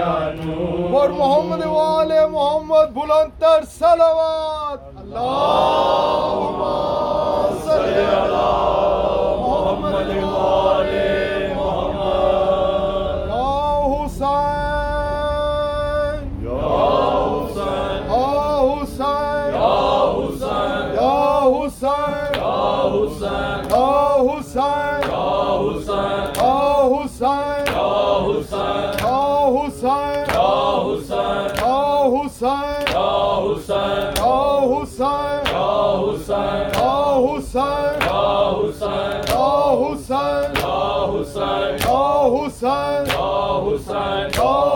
اور محمد وال محمد بلند تر سلوات اللہ محمد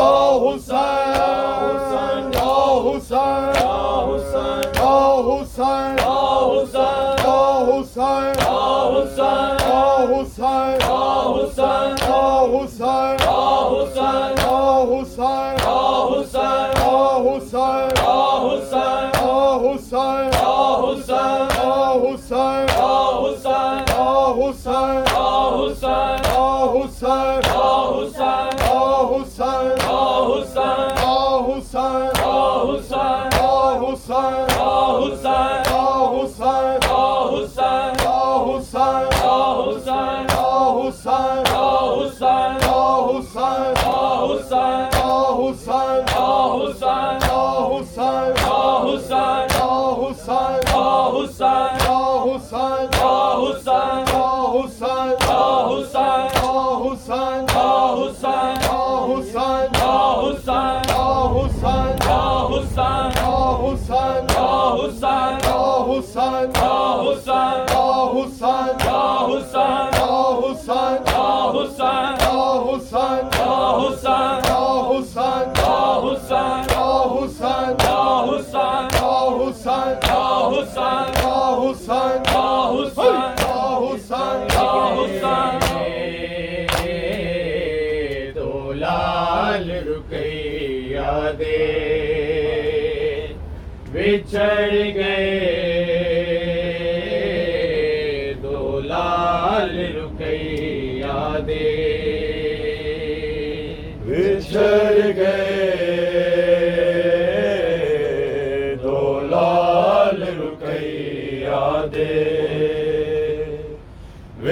حسین حسین حسین رکیا دے بچھڑ گئے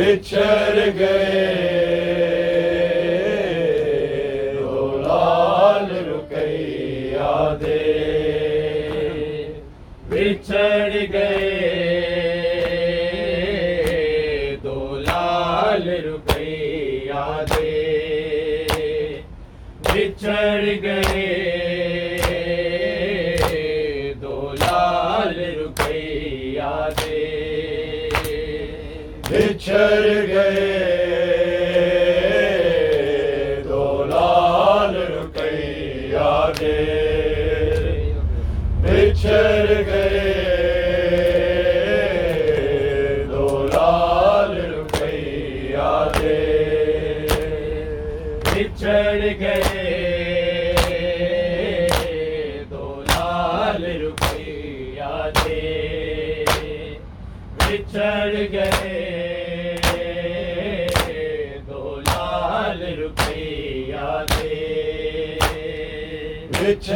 بچھڑ گئے۔ او لال رکیا دے۔ بچھڑ گئے۔ دو لال رکیا دے۔ بچھڑ گئے۔ بچھر گئے۔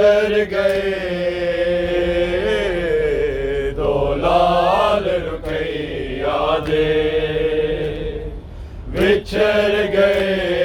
ٹھہر گئے۔ دو لال رکیا دے۔ بچھڑ گئے۔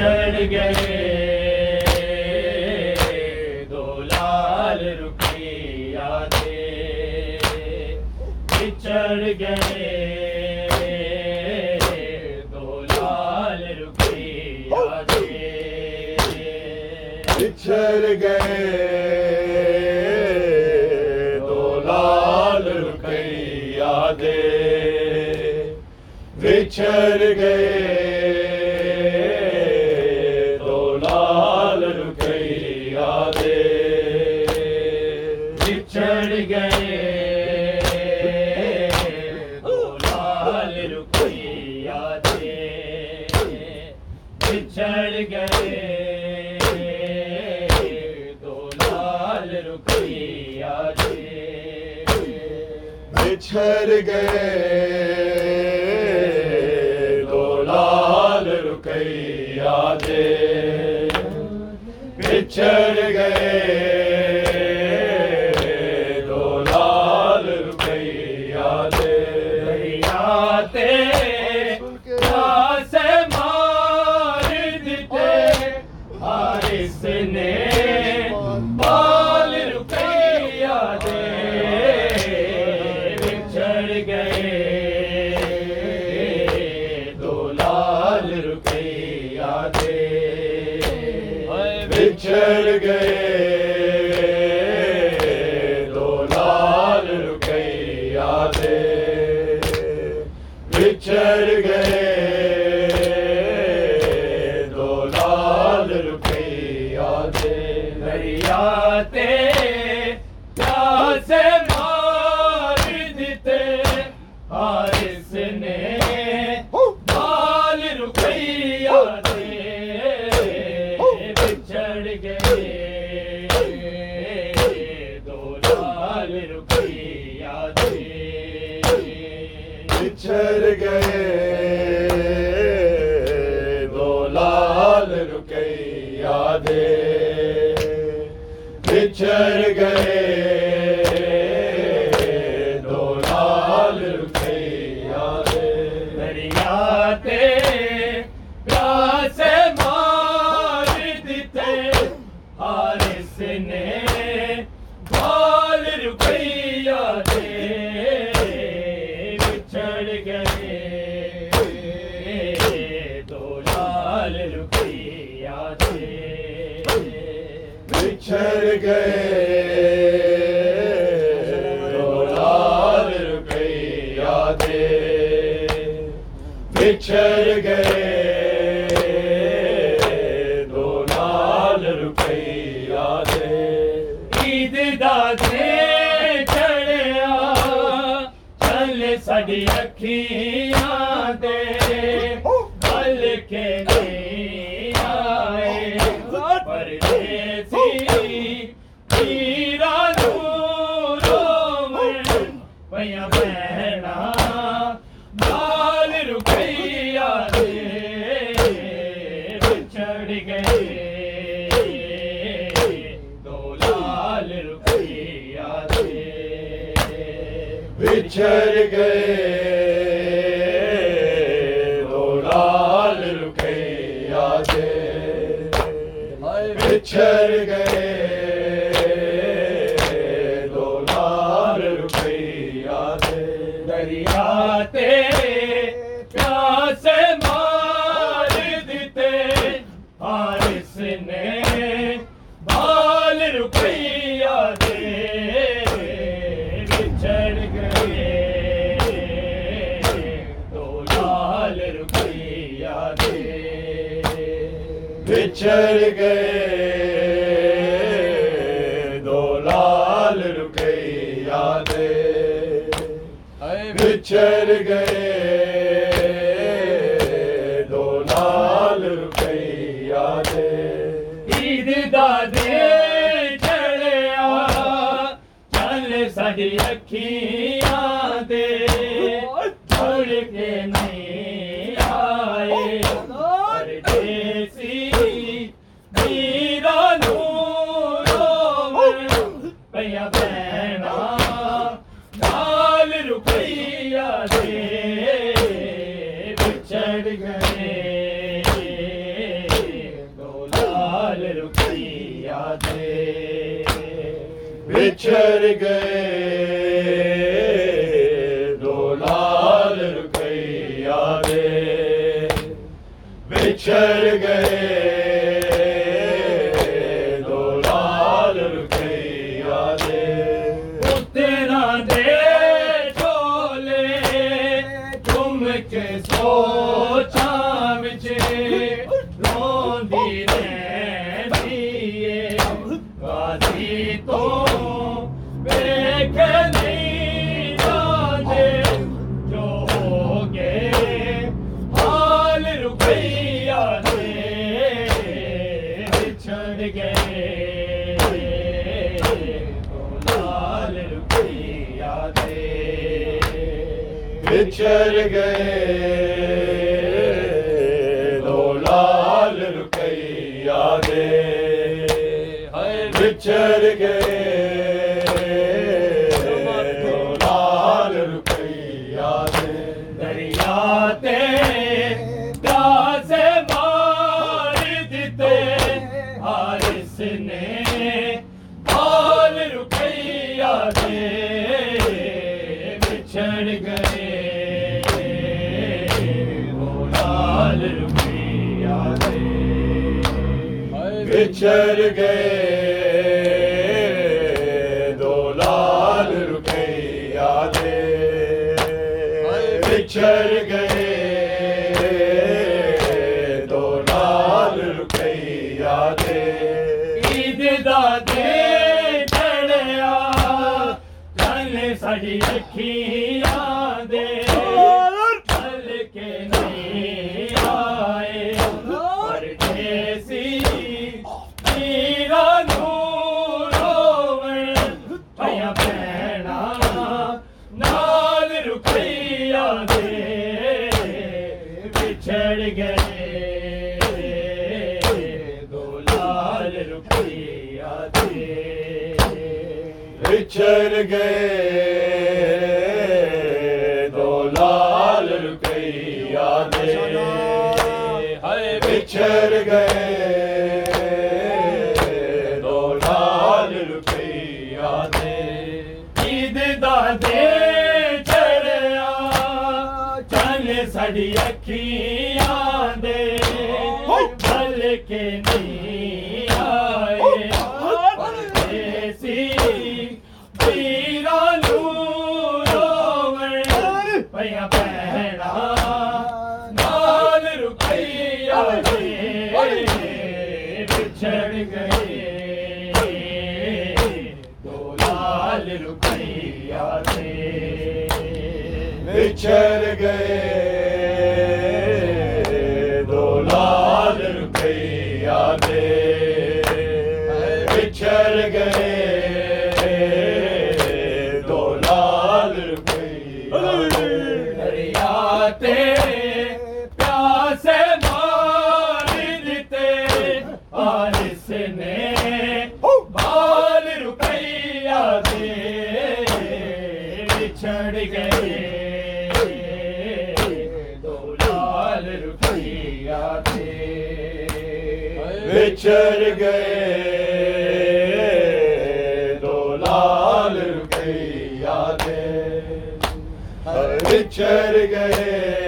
چل گئے۔ دو لال رکی آدھے چڑھ گئے۔ دو لال رکی آدھے چڑھ گئے۔ دو لال رکی آدھے بچھڑ گئے۔ بچھڑ گئے۔ دو لال رکیا دے۔ بچھڑ گئے۔ رکیا تھے بچھڑ گئے دو لال رکیا تھے بچھڑ گئے دو لال رکیا تھے بچھڑ گئے جھر گئے نال رکے یادیں۔ بچھڑ گئے بچھڑ گئے ڈر گئے دو لال رکیا دے۔ ہائے بچھڑ گئے۔ چر گئے۔ گئے۔ بچھڑ گئے دو لال گئی یادیں۔ بچھڑ گئے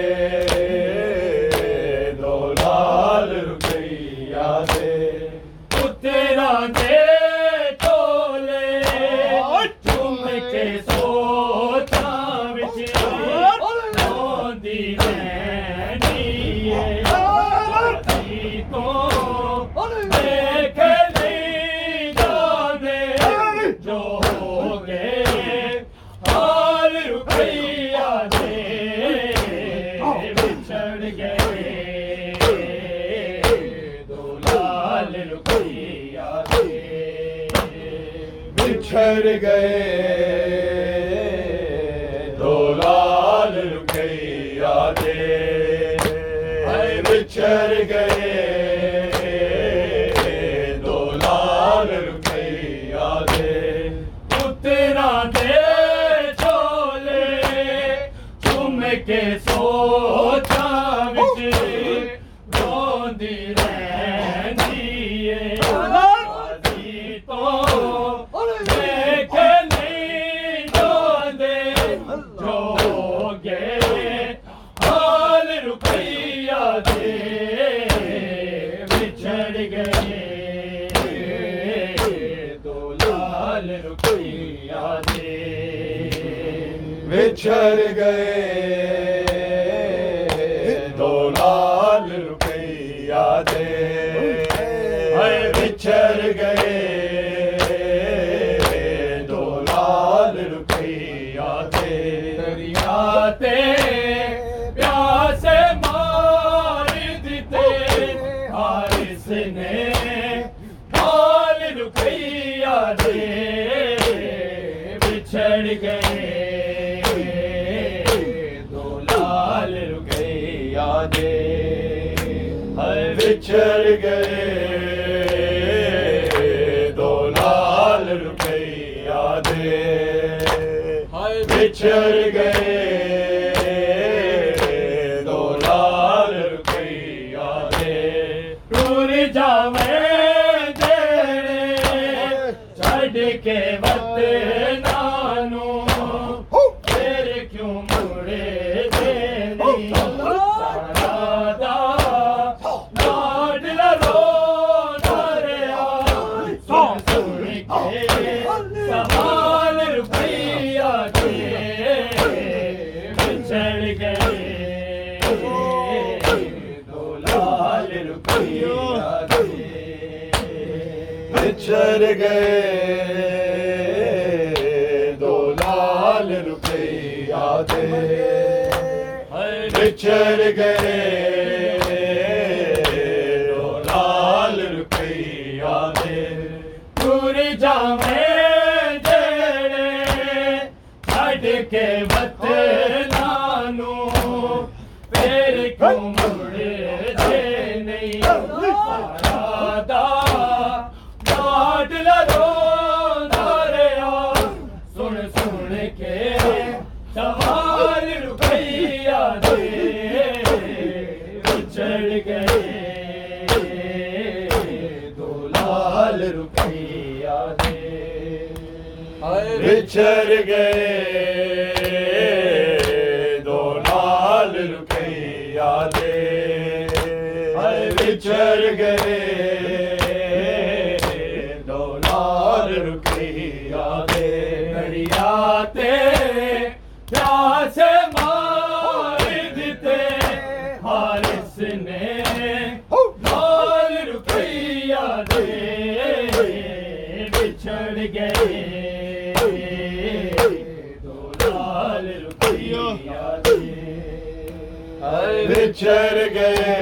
کوئی آگے بچھڑ گئے۔ دو لال رکھے یادیں بچھڑ گئے۔ بچھڑ گئے۔ چل گئے دو لال روپیہ دے۔ بچھڑ گئے دو لال روپیہ دے۔ ٹور جاوے گئے۔ لال روپیہ کے بت نانو پھر کم بچھڑ گئے۔ دو لال رکیا دے۔ ہر بچھڑ گئے۔ دو لال رکیا دے۔ دریا کیا سے مار دیتے۔ حارث نے بچھڑ گئے۔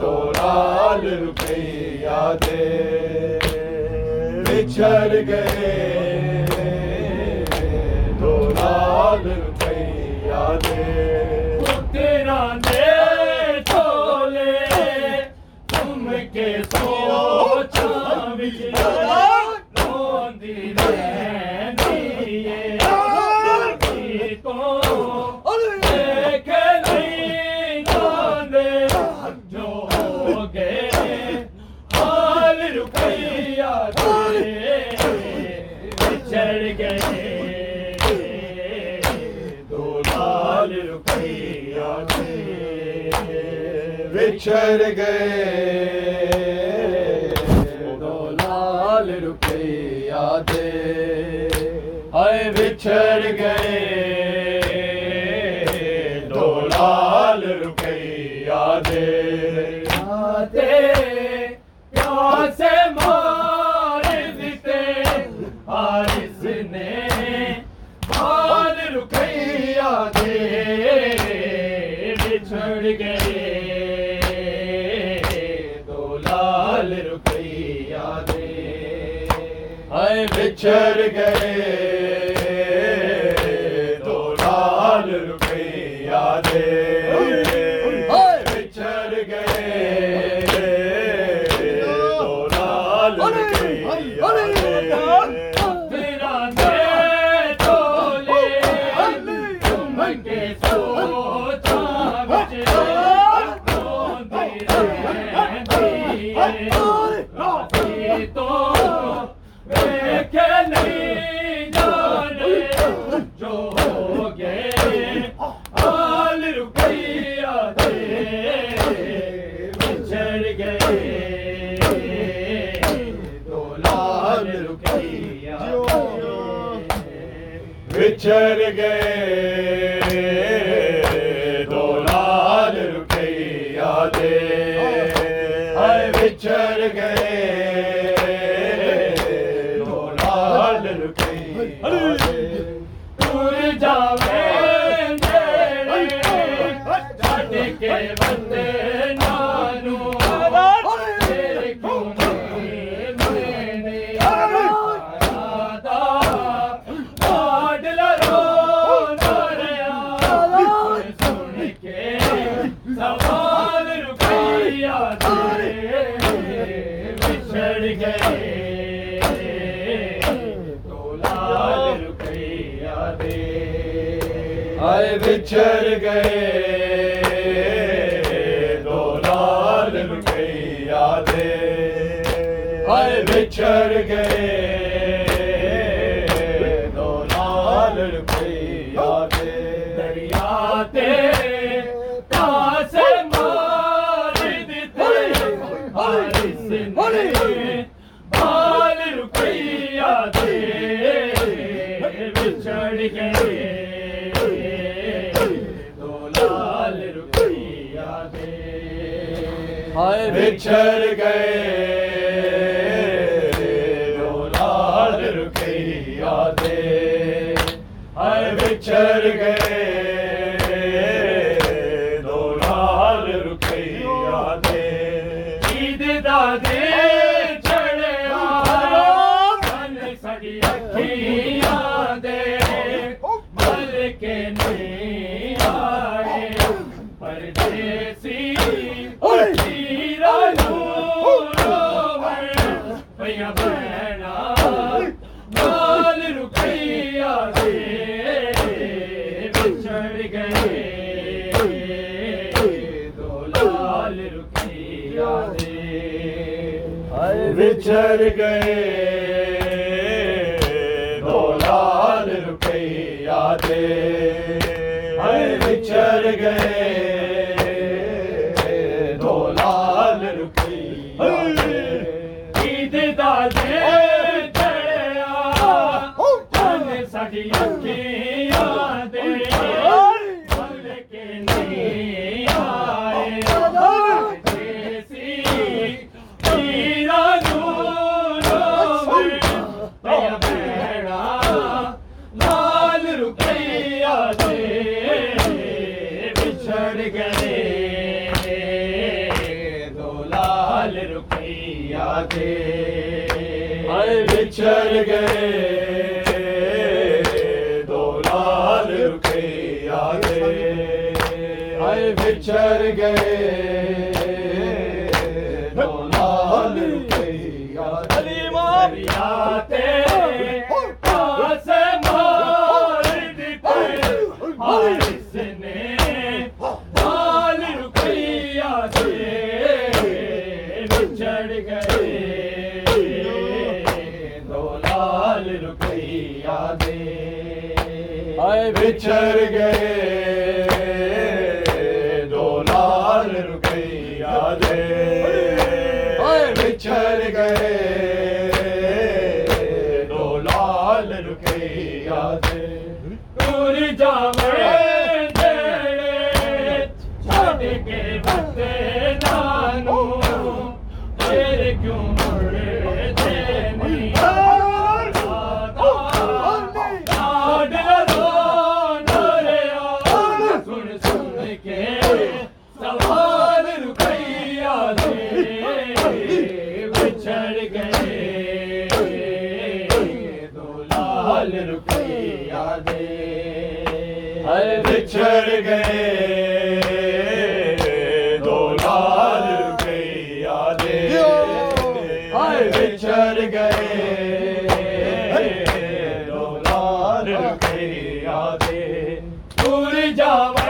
دو لال روپیہ دے بچھڑ گئے۔ بچھڑ گئے۔ دو لال روپیہ دے آئے بچھڑ گئے۔ بچھر گئے دو عالم کی یادیں۔ ہر بچھر گئے دو عالم کی یادیں۔ دریا بچھڑ گئے۔ لو لال رکیا دے۔ ہر بچھڑ گئے۔ میریا بھنا بچھڑ گئے دو لال رکیا سے بچھڑ گئے دو لال رکیا دے بچھڑ گئے گئے دو لال رکیا دے۔ بچھڑ گئے۔ بچھڑ گئے دو لال رکیا آتے ٹور جاوا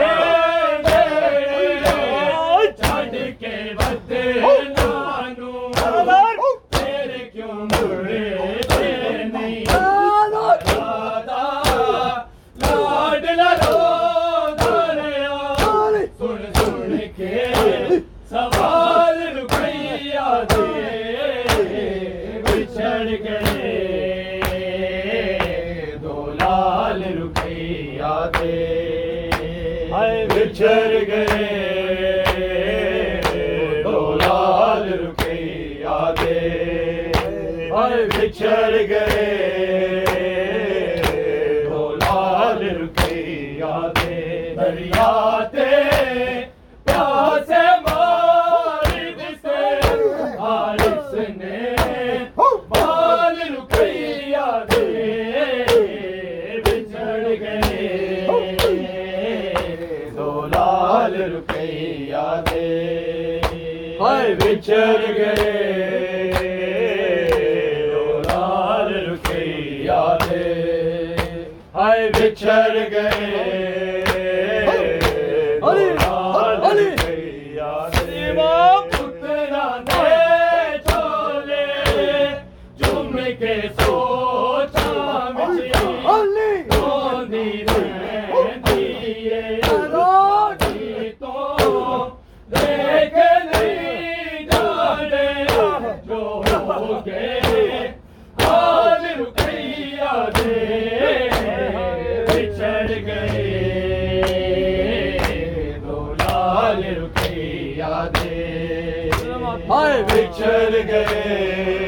ہائے بچھڑ گئے چل گئے۔